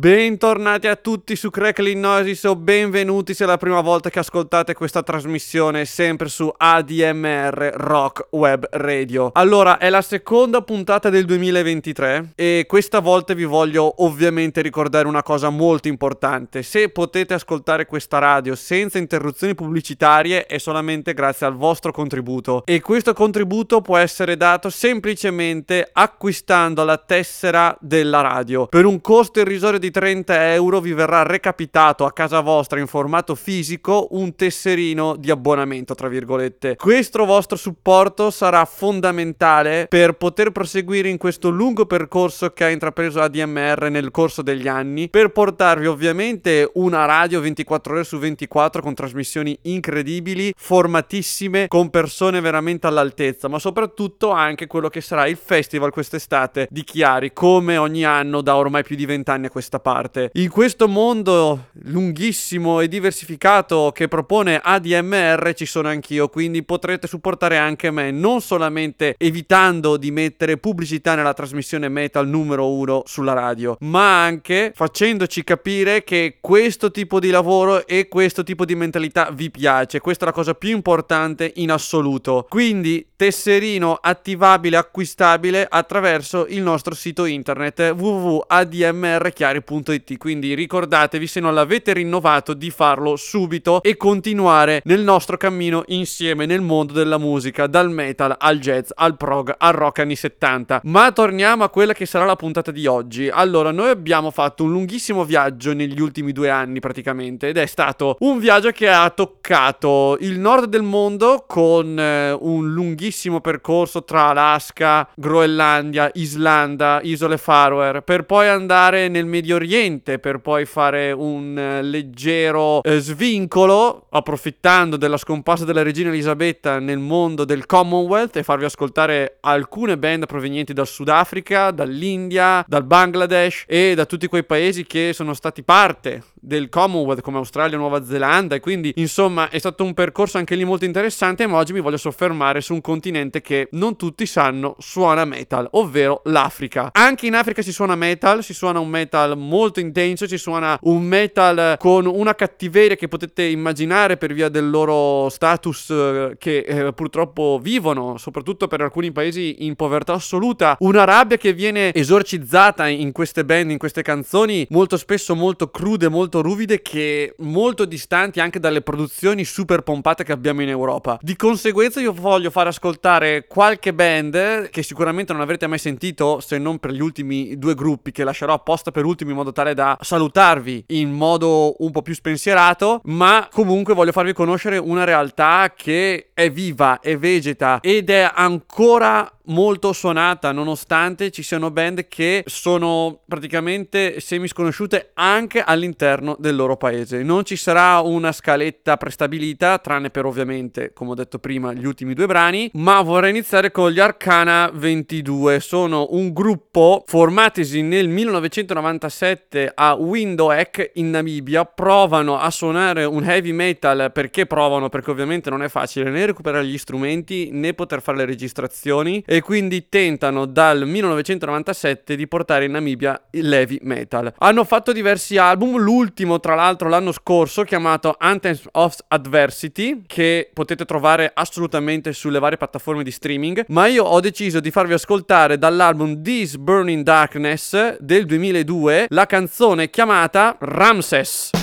Bentornati a tutti su Crackling Noises o benvenuti se è la prima volta che ascoltate questa trasmissione sempre su ADMR Rock Web Radio. Allora, è la seconda puntata del 2023 e questa volta vi voglio ovviamente ricordare una cosa molto importante. Se potete ascoltare questa radio senza interruzioni pubblicitarie è solamente grazie al vostro contributo e questo contributo può essere dato semplicemente acquistando la tessera della radio per un costo irrisorio di 30 euro vi verrà recapitato a casa vostra in formato fisico un tesserino di abbonamento, tra virgolette. Questo vostro supporto sarà fondamentale per poter proseguire in questo lungo percorso che ha intrapreso ADMR nel corso degli anni, per portarvi ovviamente una radio 24 ore su 24 con trasmissioni incredibili, formatissime, con persone veramente all'altezza, ma soprattutto anche quello che sarà il festival quest'estate di Chiari, come ogni anno da ormai più di 20 anni a questa parte. In questo mondo lunghissimo e diversificato che propone ADMR ci sono anch'io, quindi potrete supportare anche me, non solamente evitando di mettere pubblicità nella trasmissione metal numero uno sulla radio, ma anche facendoci capire che questo tipo di lavoro e questo tipo di mentalità vi piace. Questa è la cosa più importante in assoluto. Quindi tesserino attivabile, acquistabile attraverso il nostro sito internet www.admrchiari Ferrari.it. Quindi ricordatevi, se non l'avete rinnovato, di farlo subito e continuare nel nostro cammino insieme nel mondo della musica, dal metal al jazz, al prog, al rock anni 70. Ma torniamo a quella che sarà la puntata di oggi. Allora, noi abbiamo fatto un lunghissimo viaggio negli ultimi due anni praticamente ed è stato un viaggio che ha toccato il nord del mondo con eh, un lunghissimo percorso tra Alaska, Groenlandia, Islanda, Isole Faroe, per poi andare nel Medio Oriente per poi fare un eh, leggero eh, svincolo, approfittando della scomparsa della regina Elisabetta nel mondo del Commonwealth e farvi ascoltare alcune band provenienti dal Sudafrica, dall'India, dal Bangladesh e da tutti quei paesi che sono stati parte del Commonwealth come Australia e Nuova Zelanda e quindi insomma è stato un percorso anche lì molto interessante ma oggi mi voglio soffermare su un continente che non tutti sanno suona metal ovvero l'Africa. Anche in Africa si suona metal si suona un metal molto intenso si suona un metal con una cattiveria che potete immaginare per via del loro status eh, che eh, purtroppo vivono soprattutto per alcuni paesi in povertà assoluta. Una rabbia che viene esorcizzata in queste band in queste canzoni molto spesso molto crude molto molto ruvide che molto distanti anche dalle produzioni super pompate che abbiamo in Europa. Di conseguenza io voglio far ascoltare qualche band che sicuramente non avrete mai sentito se non per gli ultimi due gruppi che lascerò apposta per ultimi in modo tale da salutarvi in modo un po' più spensierato, ma comunque voglio farvi conoscere una realtà che è viva, è vegeta ed è ancora molto suonata nonostante ci siano band che sono praticamente semi sconosciute anche all'interno del loro paese. Non ci sarà una scaletta prestabilita, tranne per ovviamente, come ho detto prima, gli ultimi due brani, ma vorrei iniziare con gli Arcana 22. Sono un gruppo formatisi nel 1997 a Windhoek in Namibia, provano a suonare un heavy metal perché provano perché ovviamente non è facile né recuperare gli strumenti né poter fare le registrazioni e quindi tentano dal 1997 di portare in Namibia il heavy metal. Hanno fatto diversi album, l'ultimo tra l'altro l'anno scorso chiamato Anthems of Adversity che potete trovare assolutamente sulle varie piattaforme di streaming, ma io ho deciso di farvi ascoltare dall'album This Burning Darkness del 2002 la canzone chiamata Ramses.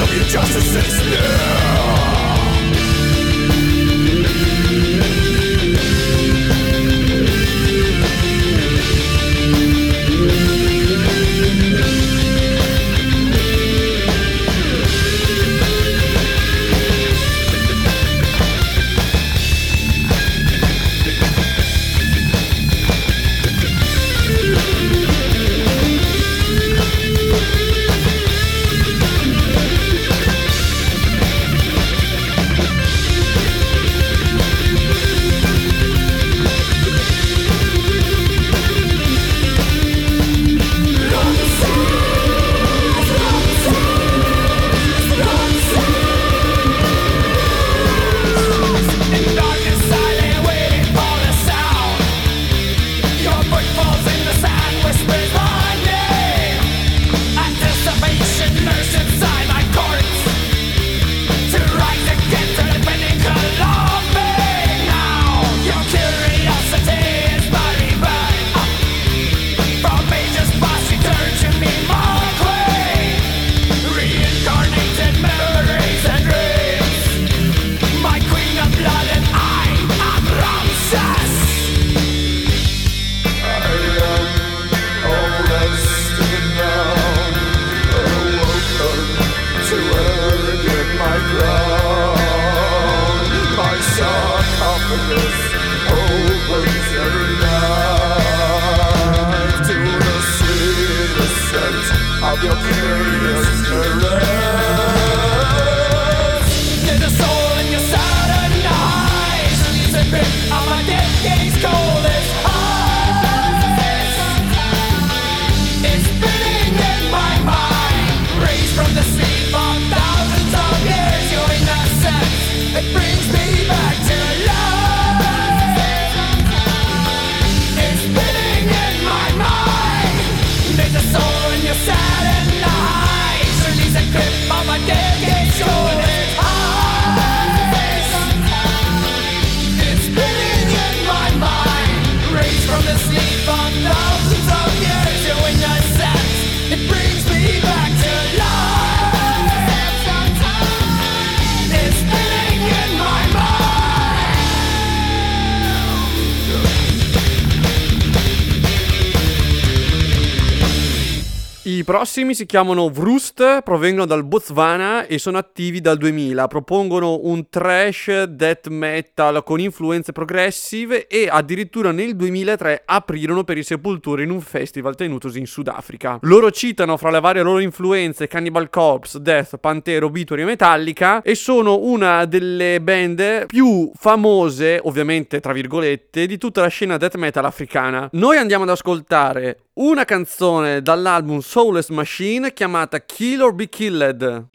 of your justice is near prossimi si chiamano Vrust, provengono dal Botswana e sono attivi dal 2000. Propongono un trash death metal con influenze progressive e addirittura nel 2003 aprirono per i Sepultura in un festival tenutosi in Sudafrica. Loro citano fra le varie loro influenze Cannibal Corpse, Death, Pantera, Obituary e Metallica e sono una delle band più famose, ovviamente tra virgolette, di tutta la scena death metal africana. Noi andiamo ad ascoltare una canzone dall'album Soulless Machine chiamata Kill or Be Killed.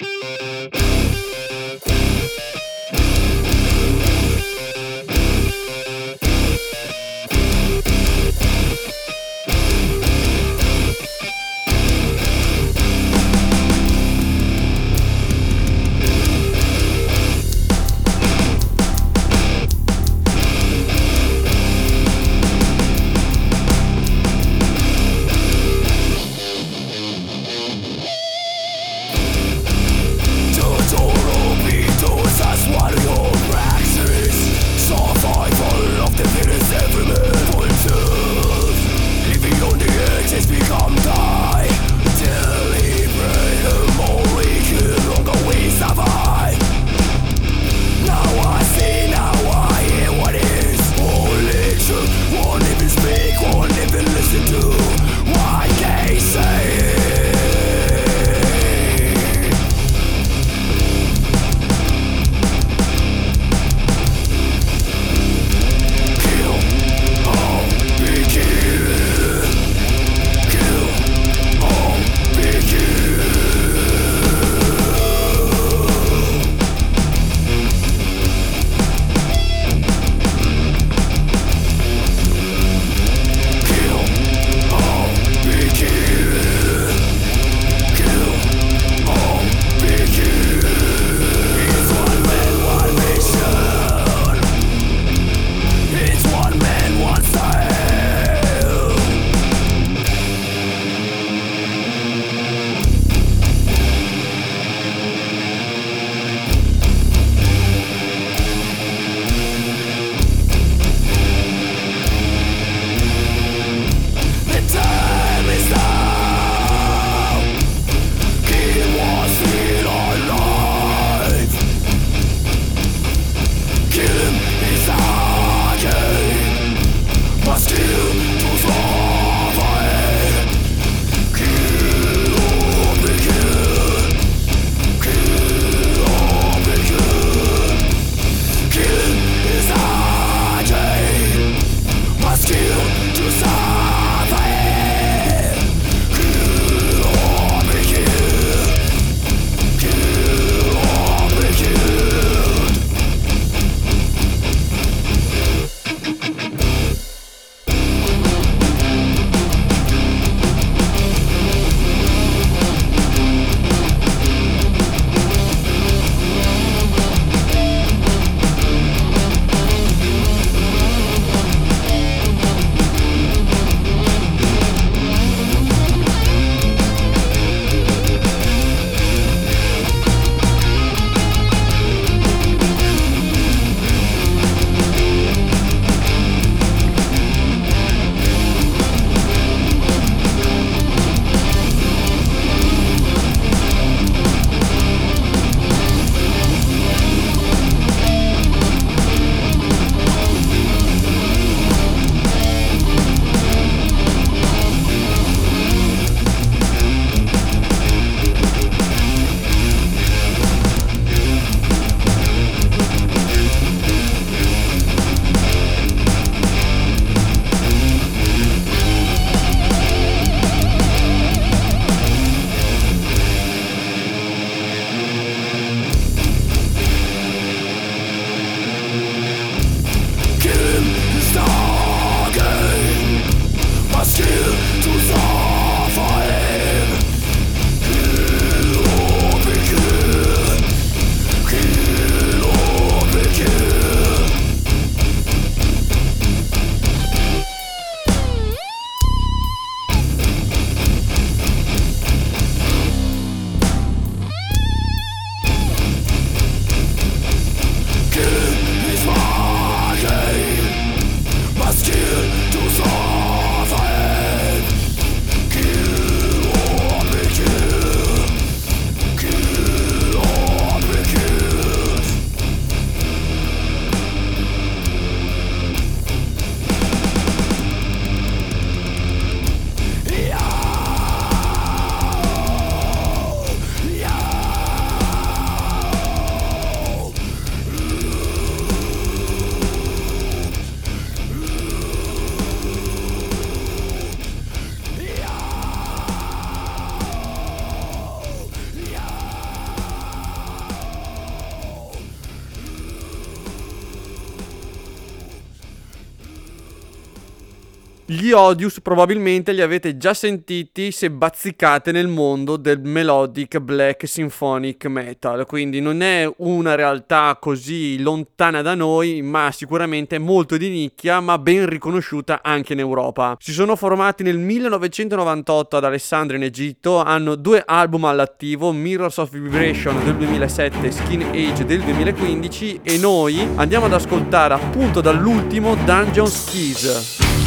Odious probabilmente li avete già sentiti se bazzicate nel mondo del melodic black symphonic metal, quindi non è una realtà così lontana da noi, ma sicuramente molto di nicchia, ma ben riconosciuta anche in Europa. Si sono formati nel 1998 ad Alessandria in Egitto, hanno due album all'attivo, Mirrors of Vibration del 2007 e Skin Age del 2015 e noi andiamo ad ascoltare appunto dall'ultimo Dungeon Keys.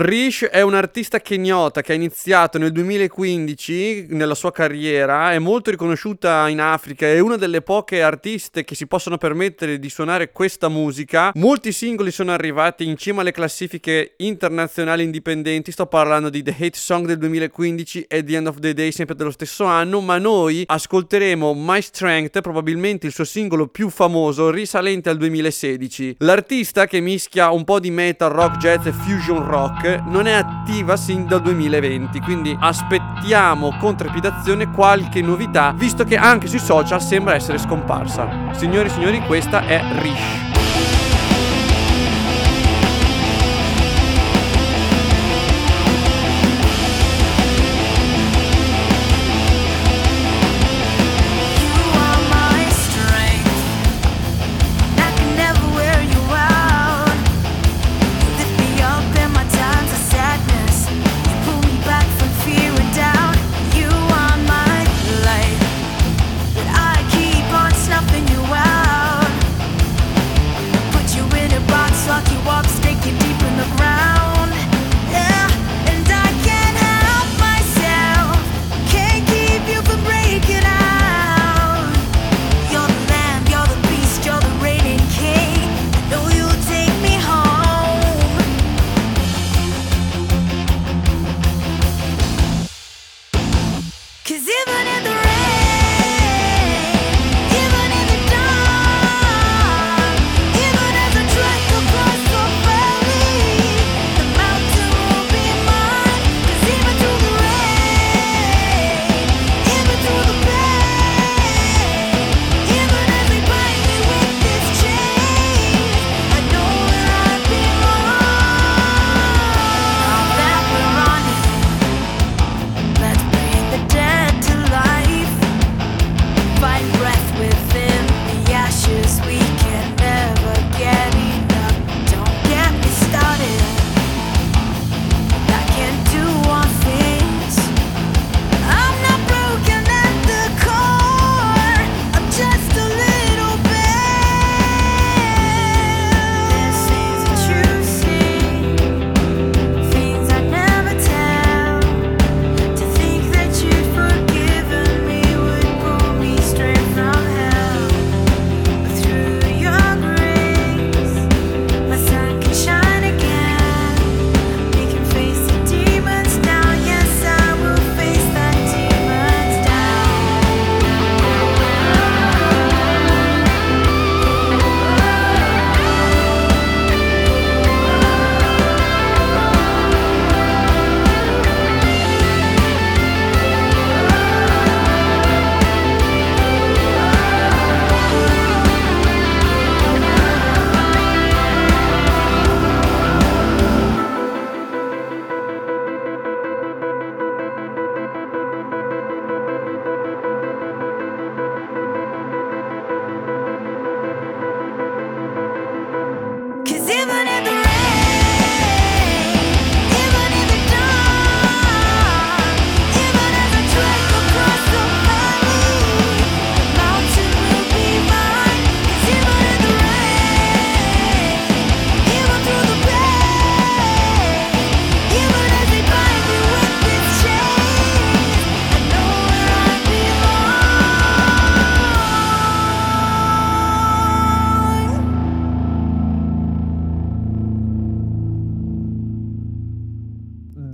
Rish è un artista kenyota che ha iniziato nel 2015 nella sua carriera, è molto riconosciuta in Africa, è una delle poche artiste che si possono permettere di suonare questa musica. Molti singoli sono arrivati in cima alle classifiche internazionali indipendenti, sto parlando di The Hate Song del 2015 e The End of the Day sempre dello stesso anno, ma noi ascolteremo My Strength, probabilmente il suo singolo più famoso, risalente al 2016. L'artista che mischia un po' di metal, rock, jazz e fusion rock non è attiva sin dal 2020, quindi aspettiamo con trepidazione qualche novità, visto che anche sui social sembra essere scomparsa. Signori e signori, questa è Rish.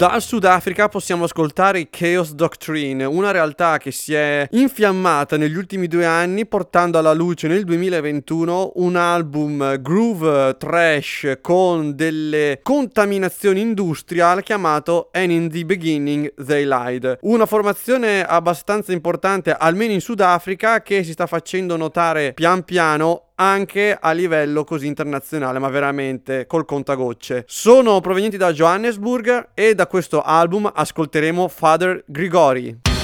Dal Sudafrica possiamo ascoltare Chaos Doctrine, una realtà che si è infiammata negli ultimi due anni portando alla luce nel 2021 un album groove trash con delle contaminazioni industrial chiamato And in the Beginning They Lied. Una formazione abbastanza importante almeno in Sudafrica che si sta facendo notare pian piano anche a livello così internazionale, ma veramente col contagocce. Sono provenienti da Johannesburg e da questo album ascolteremo Father Grigori.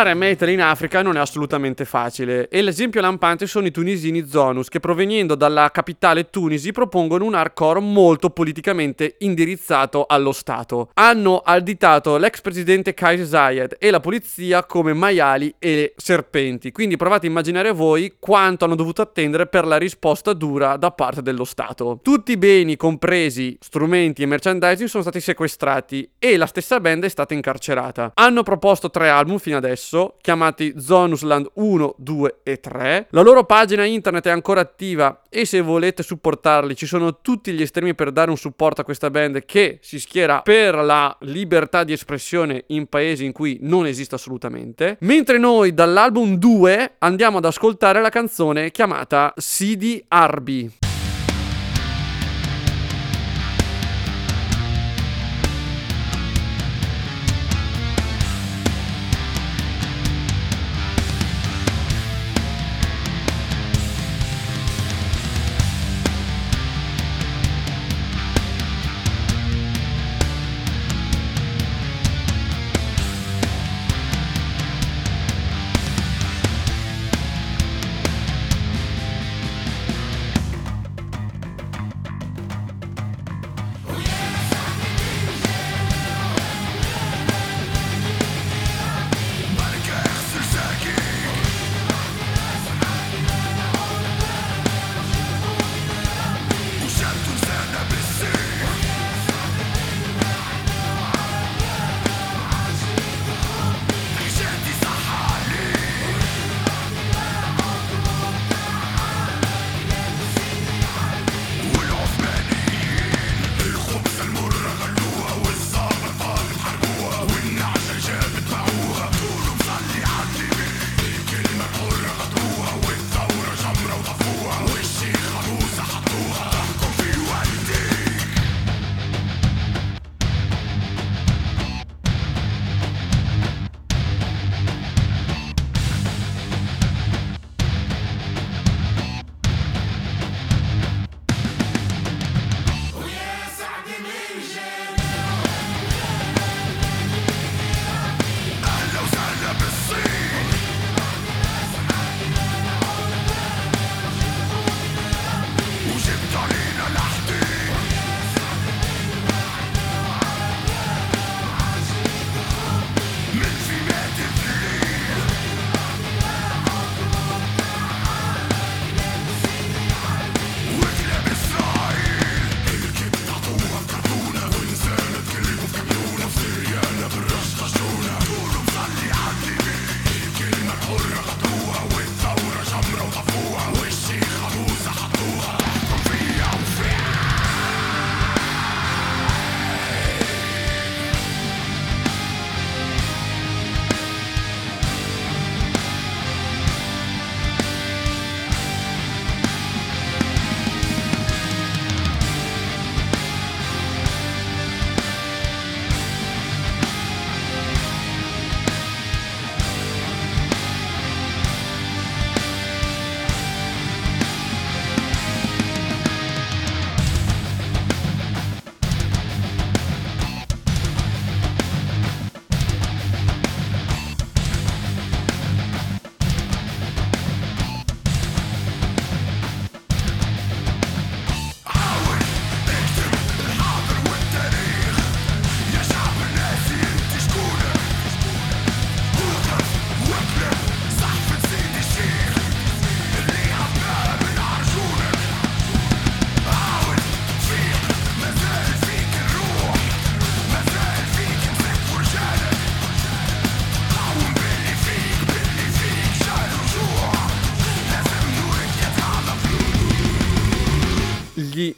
Suonare metal in Africa non è assolutamente facile e l'esempio lampante sono i tunisini Zonus che provenendo dalla capitale Tunisi propongono un hardcore molto politicamente indirizzato allo Stato. Hanno additato l'ex presidente Kais Zayed e la polizia come maiali e serpenti, quindi provate a immaginare voi quanto hanno dovuto attendere per la risposta dura da parte dello Stato. Tutti i beni, compresi strumenti e merchandising, sono stati sequestrati e la stessa band è stata incarcerata. Hanno proposto tre album fino adesso, chiamati Zonusland 1, 2 e 3. La loro pagina internet è ancora attiva e se volete supportarli ci sono tutti gli estremi per dare un supporto a questa band che si schiera per la libertà di espressione in paesi in cui non esiste assolutamente. Mentre noi dall'album 2 andiamo ad ascoltare la canzone chiamata Sidi Arbi.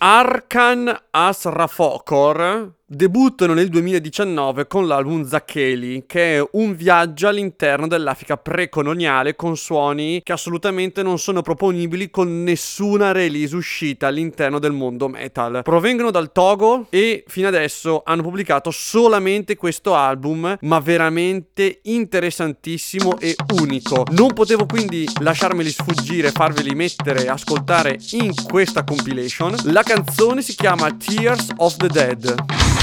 Arkan Asrafokor debuttano nel 2019 con l'album Zakheli, che è un viaggio all'interno dell'Africa precoloniale con suoni che assolutamente non sono proponibili con nessuna release uscita all'interno del mondo metal. Provengono dal Togo e fino adesso hanno pubblicato solamente questo album, ma veramente interessantissimo e unico. Non potevo quindi lasciarmeli sfuggire, farveli mettere ascoltare in questa compilation. La canzone si chiama Tears of the Dead.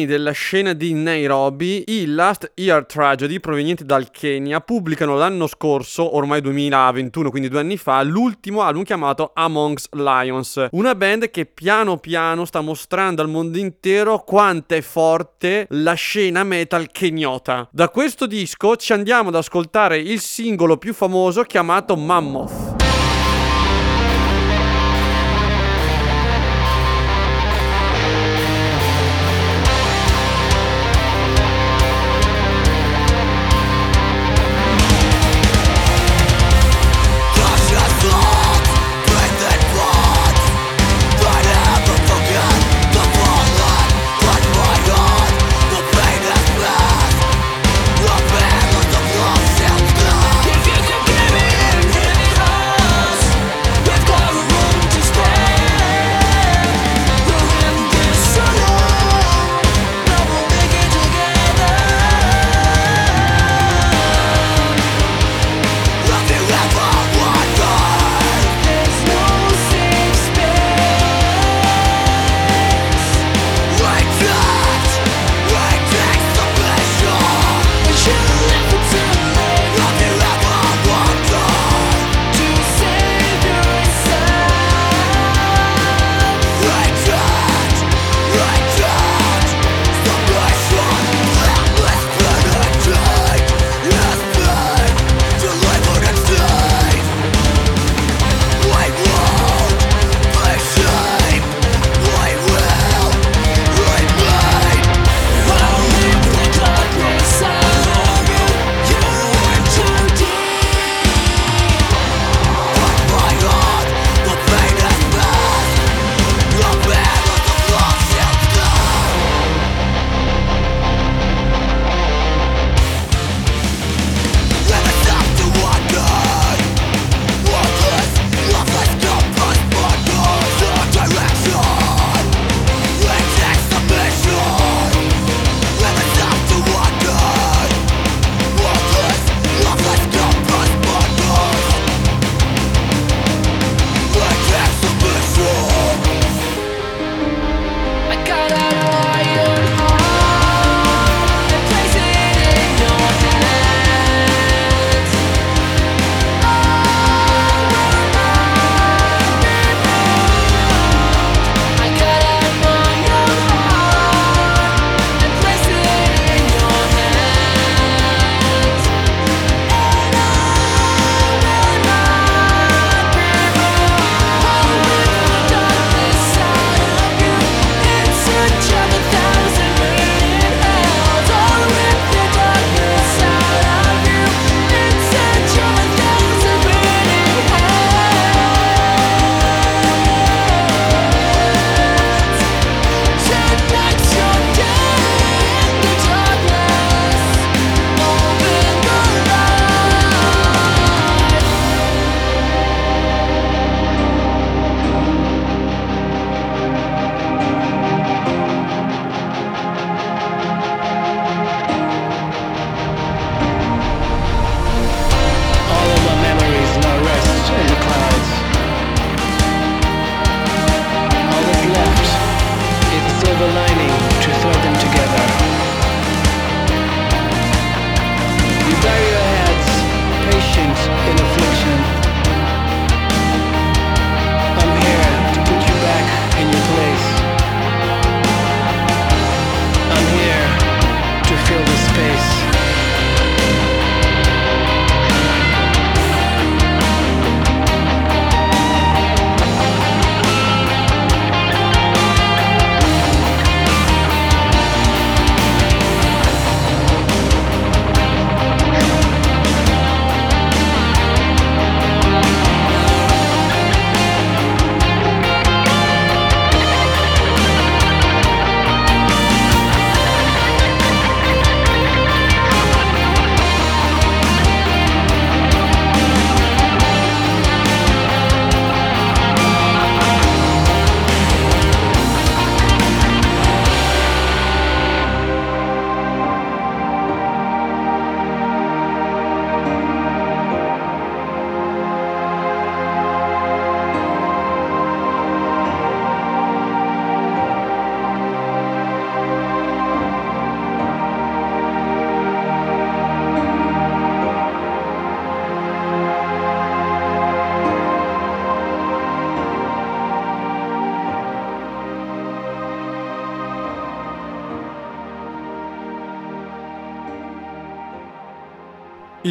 Veterani della scena di Nairobi, i Last Year Tragedy provenienti dal Kenya pubblicano l'anno scorso, ormai 2021, quindi due anni fa, l'ultimo album chiamato Amongst Lions, una band che piano piano sta mostrando al mondo intero quanto è forte la scena metal kenyota. Da questo disco ci andiamo ad ascoltare il singolo più famoso chiamato Mammoth.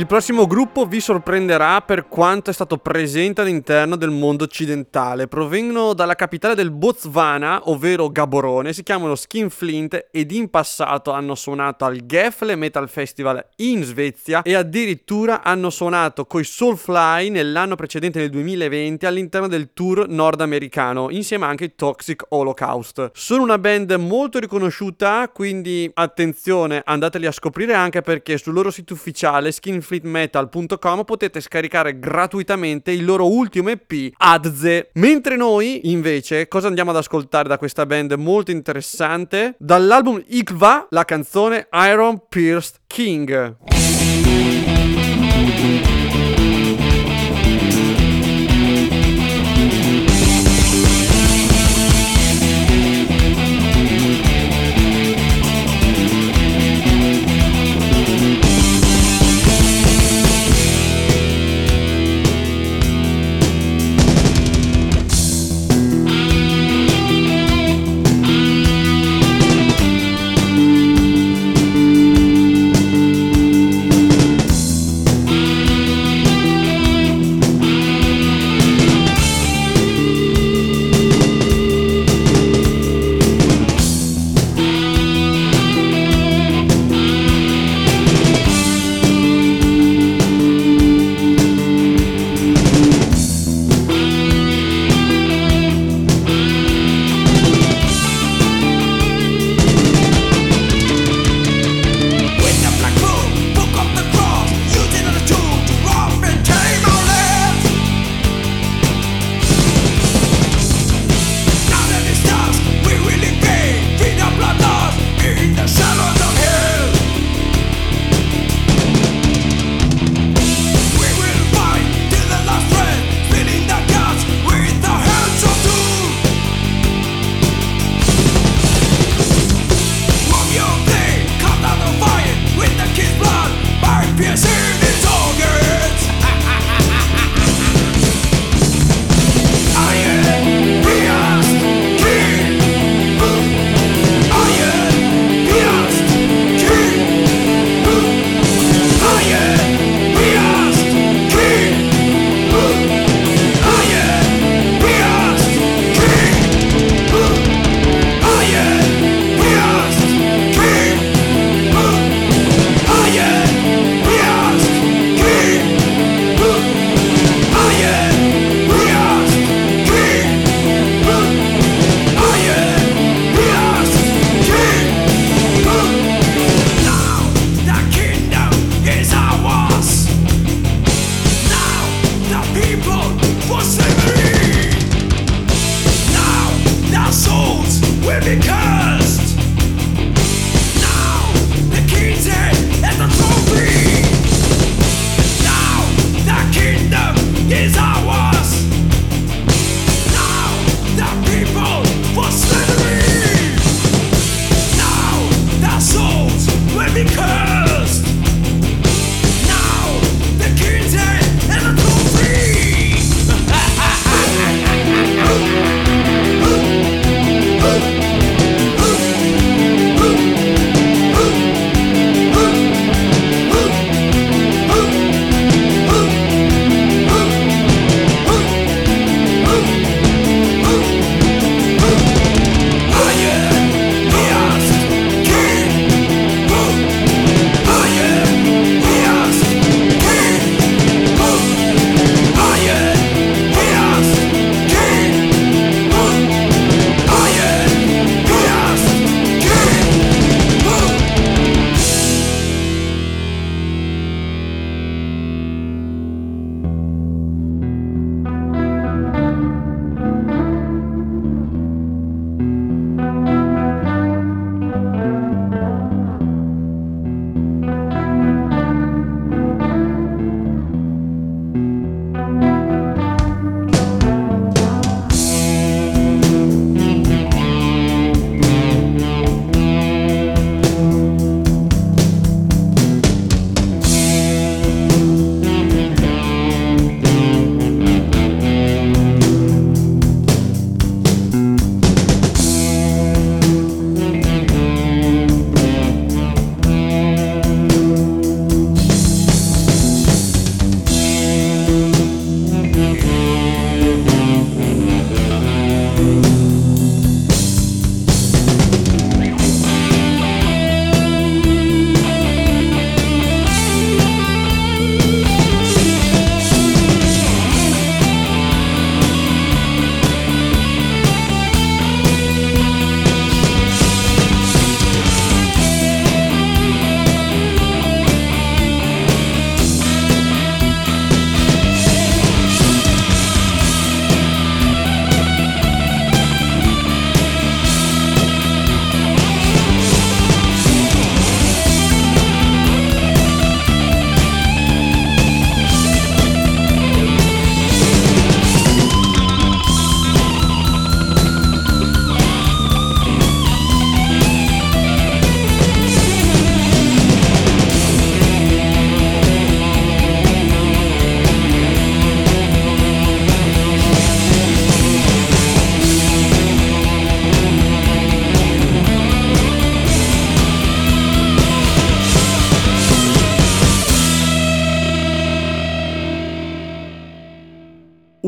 Il prossimo gruppo vi sorprenderà per quanto è stato presente all'interno del mondo occidentale. Provengono dalla capitale del Botswana, ovvero Gaborone, si chiamano Skinflint ed in passato hanno suonato al Gefle Metal Festival in Svezia e addirittura hanno suonato coi Soulfly nell'anno precedente nel 2020 all'interno del tour nordamericano, insieme anche ai Toxic Holocaust. Sono una band molto riconosciuta, quindi attenzione, andateli a scoprire anche perché sul loro sito ufficiale Skin skinfleetmetal.com potete scaricare gratuitamente il loro ultimo EP Adze. Mentre noi invece cosa andiamo ad ascoltare da questa band molto interessante? Dall'album Ikva la canzone Iron Pierced King.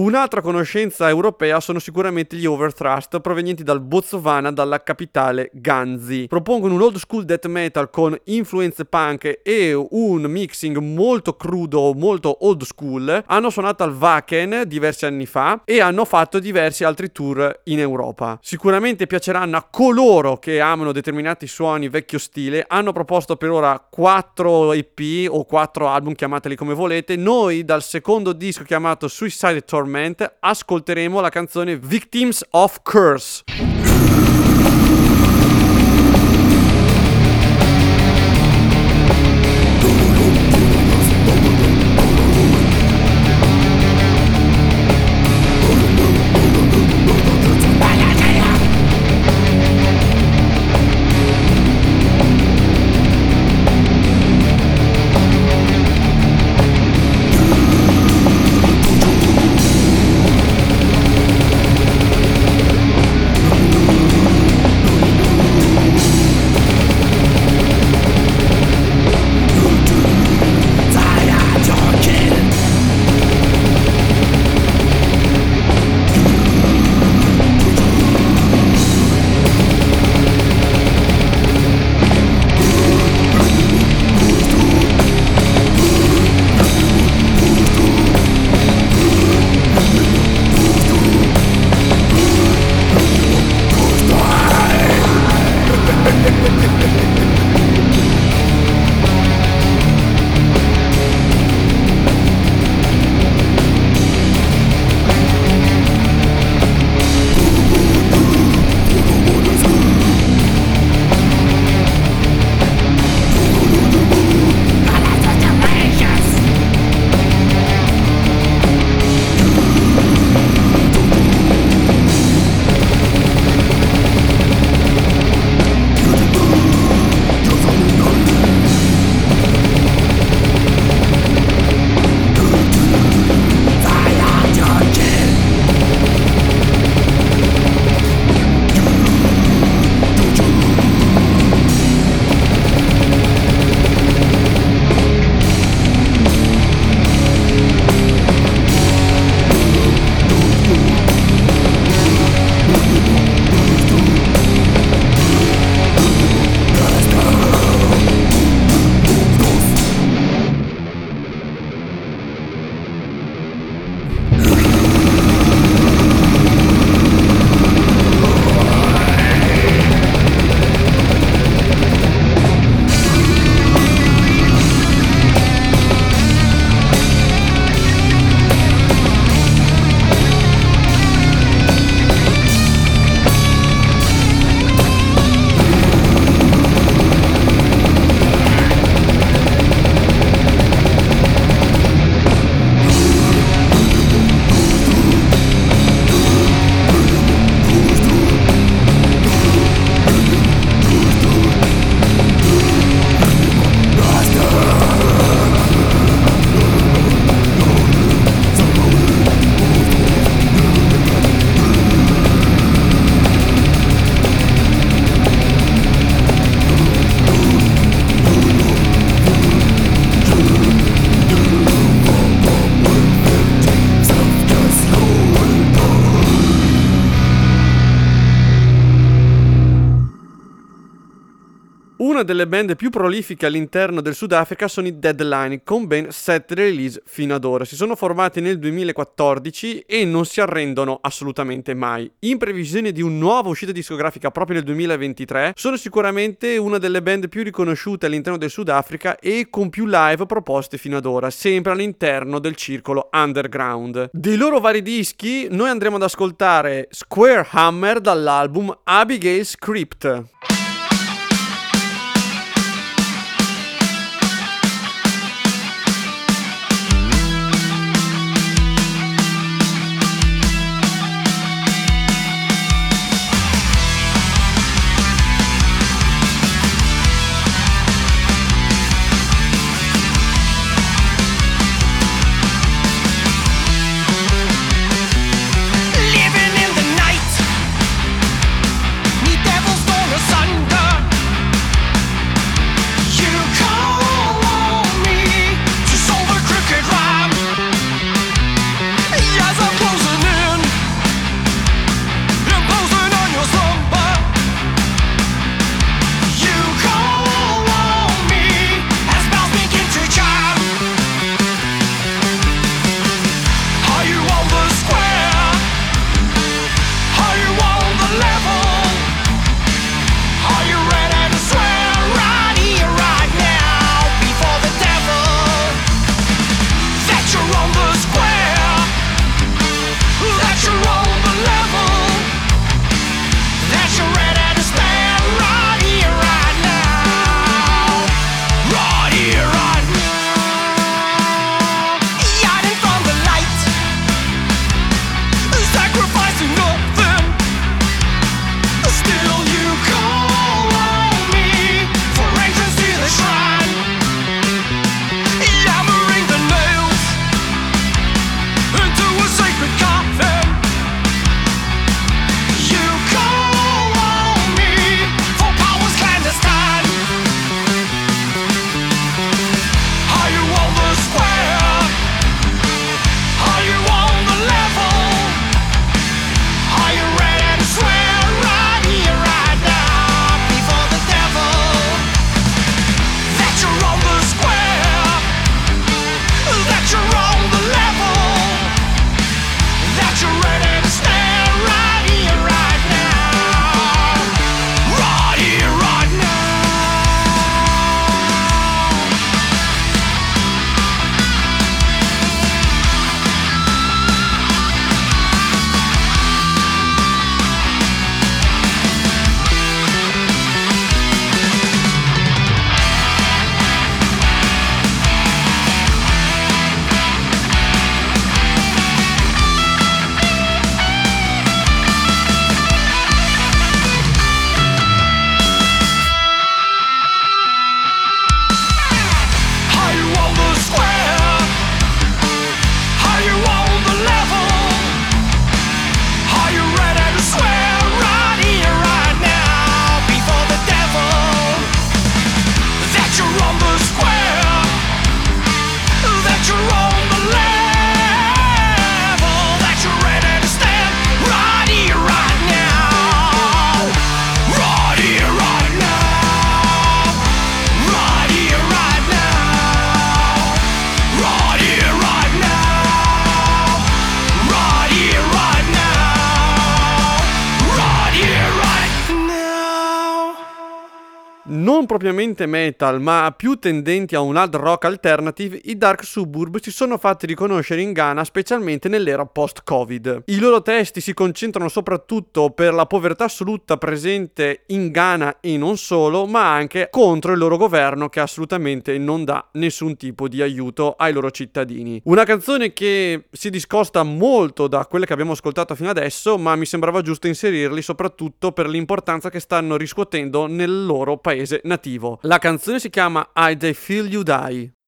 Un'altra conoscenza europea sono sicuramente gli Overthrust provenienti dal Botswana, dalla capitale Ganzi. Propongono un old school death metal con influenze punk e un mixing molto crudo, molto old school. Hanno suonato al Wacken diversi anni fa e hanno fatto diversi altri tour in Europa. Sicuramente piaceranno a coloro che amano determinati suoni vecchio stile. Hanno proposto per ora 4 EP o 4 album, chiamateli come volete. Noi dal secondo disco chiamato Suicide Torment ascolteremo la canzone Victims of Curse. Una delle band più prolifiche all'interno del Sudafrica sono i Deadline, con ben 7 release fino ad ora. Si sono formati nel 2014 e non si arrendono assolutamente mai. In previsione di una nuova uscita discografica proprio nel 2023, sono sicuramente una delle band più riconosciute all'interno del Sudafrica e con più live proposte fino ad ora, sempre all'interno del circolo underground. Dei loro vari dischi, noi andremo ad ascoltare Square Hammer dall'album Abigail's Crypt. Propriamente metal, ma più tendenti a un hard rock alternative, i Dark Suburb si sono fatti riconoscere in Ghana specialmente nell'era post-Covid. I loro testi si concentrano soprattutto per la povertà assoluta presente in Ghana e non solo, ma anche contro il loro governo che assolutamente non dà nessun tipo di aiuto ai loro cittadini. Una canzone che si discosta molto da quelle che abbiamo ascoltato fino adesso, ma mi sembrava giusto inserirli soprattutto per l'importanza che stanno riscuotendo nel loro paese nativo. La canzone si chiama I They Feel You Die.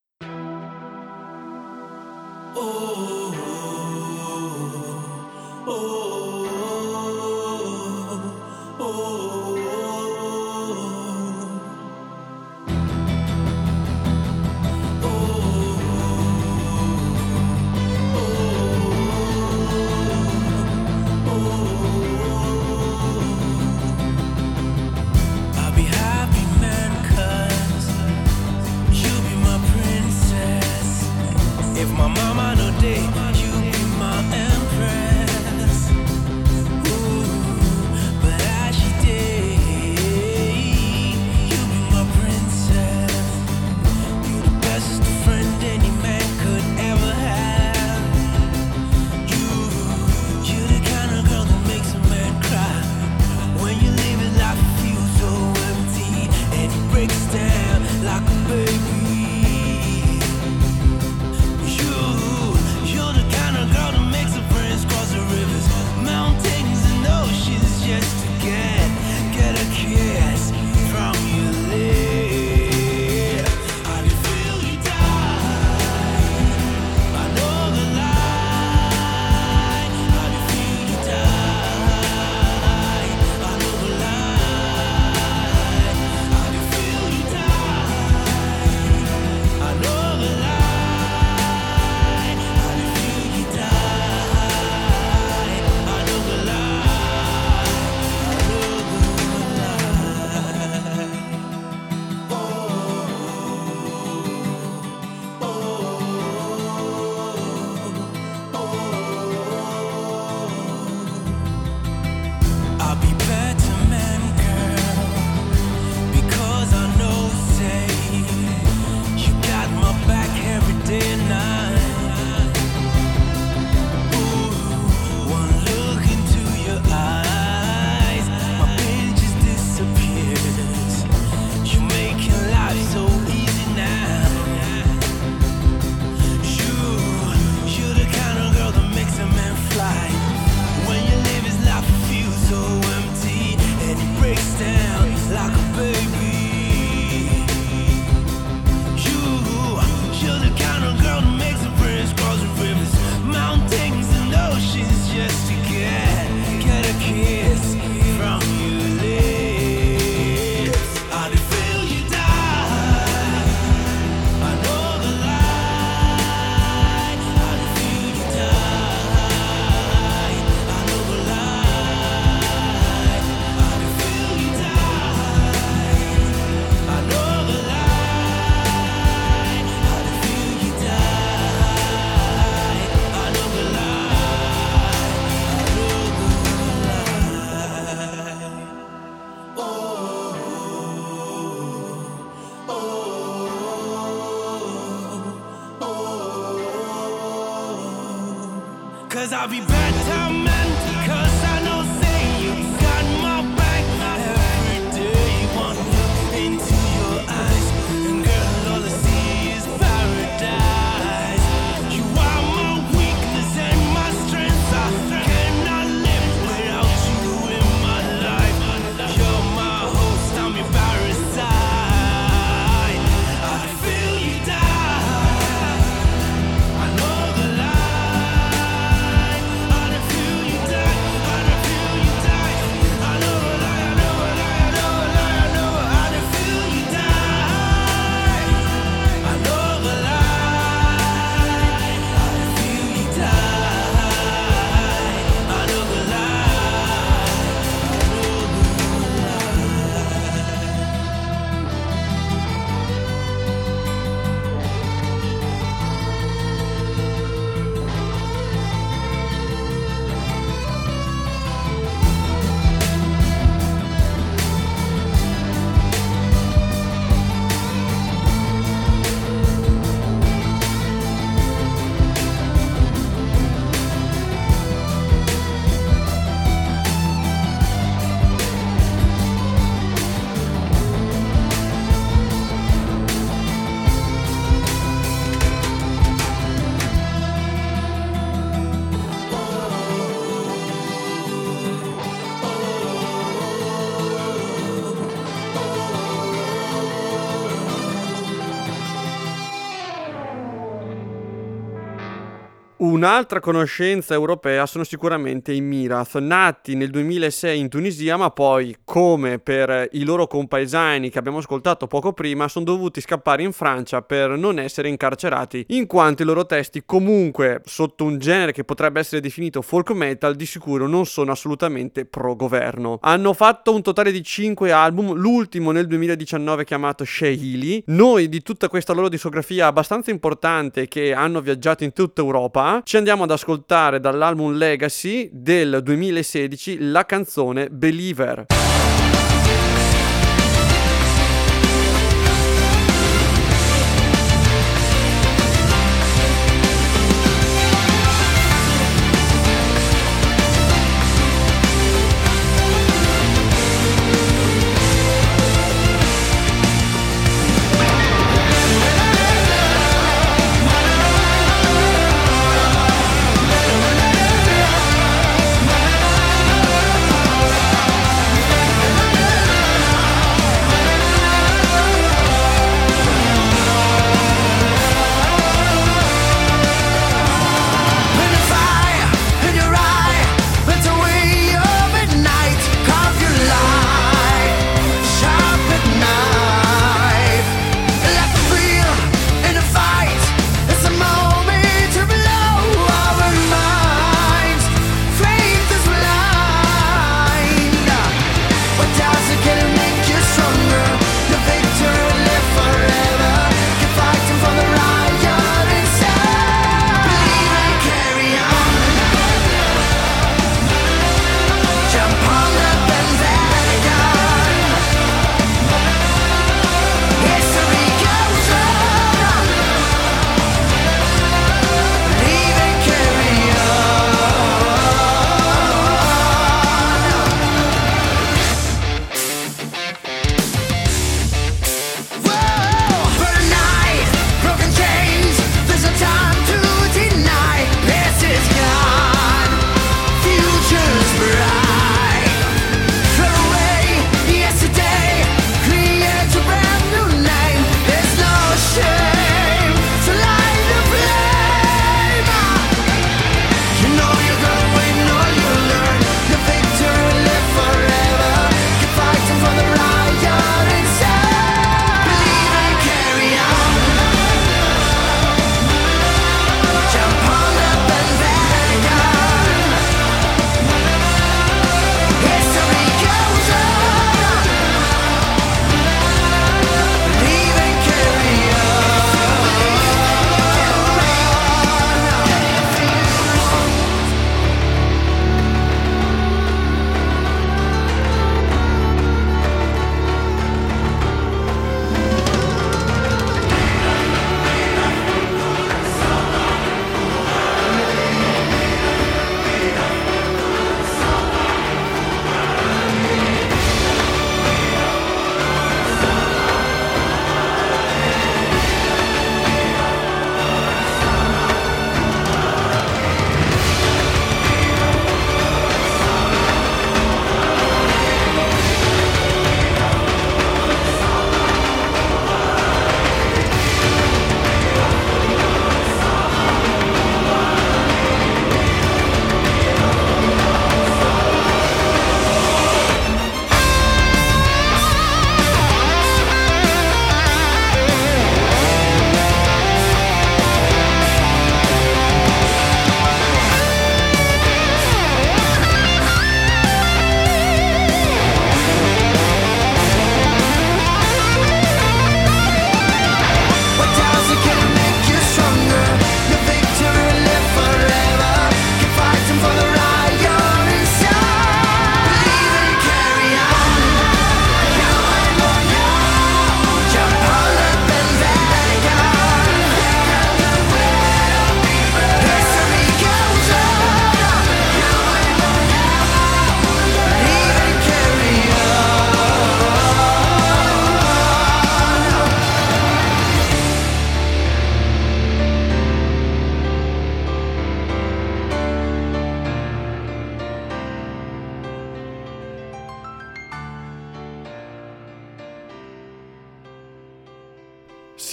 Un'altra conoscenza europea sono sicuramente i Miraz, nati nel 2006 in Tunisia, ma poi, come per i loro compaesani che abbiamo ascoltato poco prima, sono dovuti scappare in Francia per non essere incarcerati, in quanto i loro testi comunque sotto un genere che potrebbe essere definito folk metal di sicuro non sono assolutamente pro governo. Hanno fatto un totale di 5 album, l'ultimo nel 2019 chiamato Shehili. Noi di tutta questa loro discografia abbastanza importante che hanno viaggiato in tutta Europa ci andiamo ad ascoltare dall'album Legacy del 2016 la canzone. Believer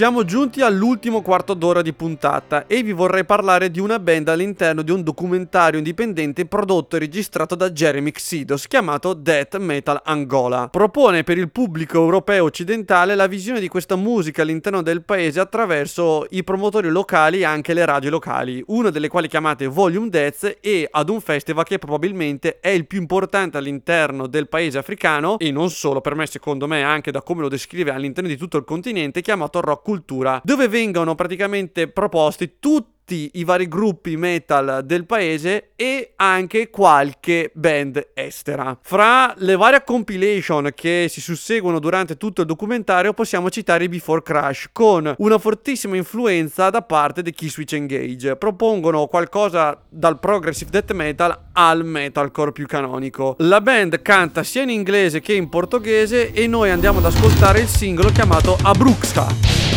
Siamo giunti all'ultimo quarto d'ora di puntata e vi vorrei parlare di una band all'interno di un documentario indipendente prodotto e registrato da Jeremy Xidos chiamato Death Metal Angola. Propone per il pubblico europeo occidentale la visione di questa musica all'interno del paese attraverso i promotori locali e anche le radio locali, una delle quali chiamate Volume Death e ad un festival che probabilmente è il più importante all'interno del paese africano e non solo per me secondo me anche da come lo descrive all'interno di tutto il continente chiamato Rock Cultura, dove vengono praticamente proposti tutti i vari gruppi metal del paese e anche qualche band estera. Fra le varie compilation che si susseguono durante tutto il documentario possiamo citare i Before Crash con una fortissima influenza da parte di Key Engage. Propongono qualcosa dal progressive death metal al metalcore più canonico. La band canta sia in inglese che in portoghese e noi andiamo ad ascoltare il singolo chiamato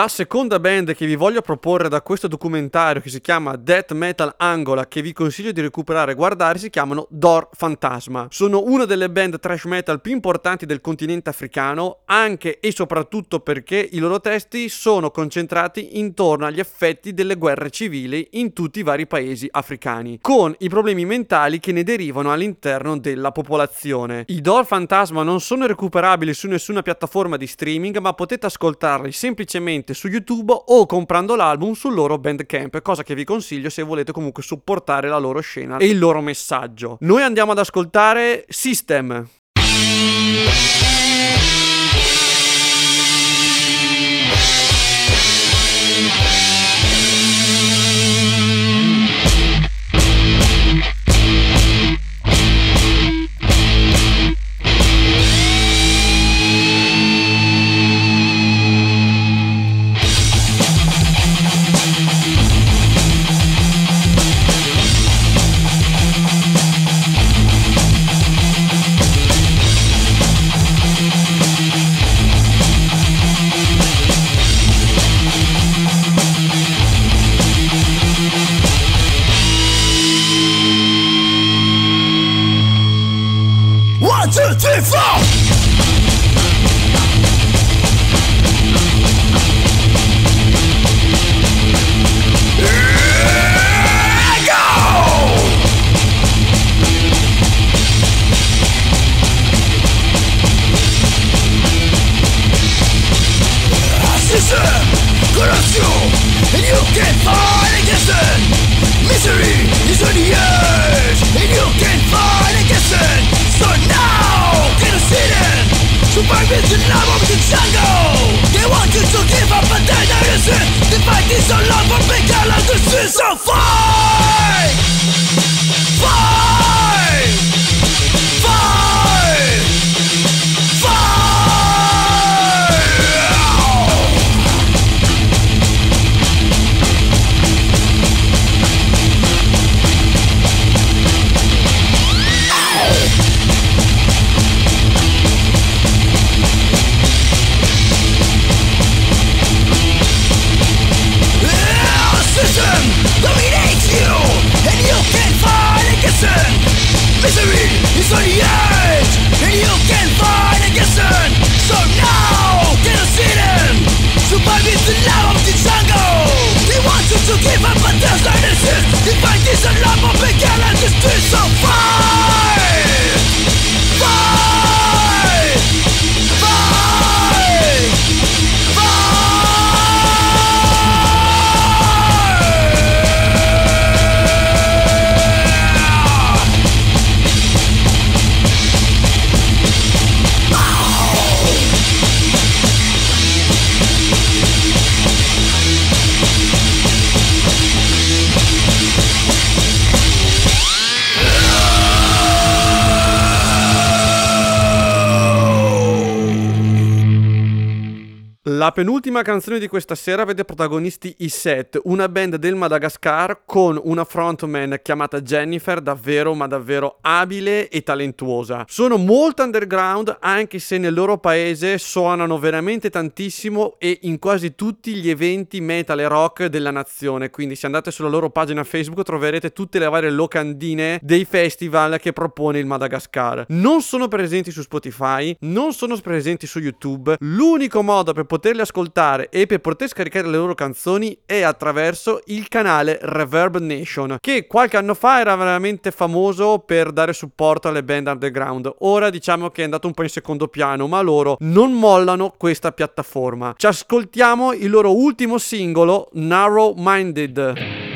La seconda band che vi voglio proporre da questo documentario che si chiama Death Metal Angola, che vi consiglio di recuperare e guardare, si chiamano Dor Fantasma. Sono una delle band thrash metal più importanti del continente africano, anche e soprattutto perché i loro testi sono concentrati intorno agli effetti delle guerre civili in tutti i vari paesi africani, con i problemi mentali che ne derivano all'interno della popolazione. I Dor Fantasma non sono recuperabili su nessuna piattaforma di streaming, ma potete ascoltarli semplicemente su YouTube o comprando l'album sul loro Bandcamp, cosa che vi consiglio se volete comunque supportare la loro scena e il loro messaggio. Noi andiamo ad ascoltare System. 巨兽。Is the love of the jungle. They want you to give up, but then there isn't. The fight is so for big streets, so! Fight! Love is the love of the jungle. He wants us to give up but there's no resist He finds this a love of began and just so far. La penultima canzone di questa sera vede protagonisti i Set, una band del Madagascar con una frontman chiamata Jennifer, davvero ma davvero abile e talentuosa. Sono molto underground anche se nel loro paese suonano veramente tantissimo e in quasi tutti gli eventi metal e rock della nazione, quindi se andate sulla loro pagina Facebook troverete tutte le varie locandine dei festival che propone il Madagascar. Non sono presenti su Spotify, non sono presenti su YouTube, l'unico modo per poterli ascoltare e per poter scaricare le loro canzoni è attraverso il canale Reverb Nation, che qualche anno fa era veramente famoso per dare supporto alle band underground. Ora diciamo che è andato un po' in secondo piano, ma loro non mollano questa piattaforma. Ci ascoltiamo il loro ultimo singolo, Narrow Minded.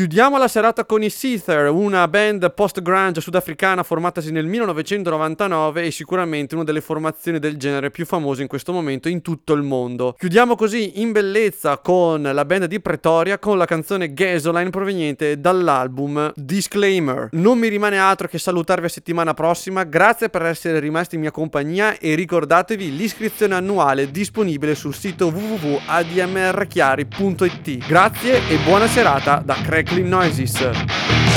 Chiudiamo la serata con i Seether, una band post-grunge sudafricana formatasi nel 1999 e sicuramente una delle formazioni del genere più famose in questo momento in tutto il mondo. Chiudiamo così in bellezza con la band di Pretoria con la canzone Gasoline proveniente dall'album Disclaimer. Non mi rimane altro che salutarvi a settimana prossima, grazie per essere rimasti in mia compagnia e ricordatevi l'iscrizione annuale disponibile sul sito www.admrchiari.it. Grazie e buona serata da Craig. distinctly noisy, sir.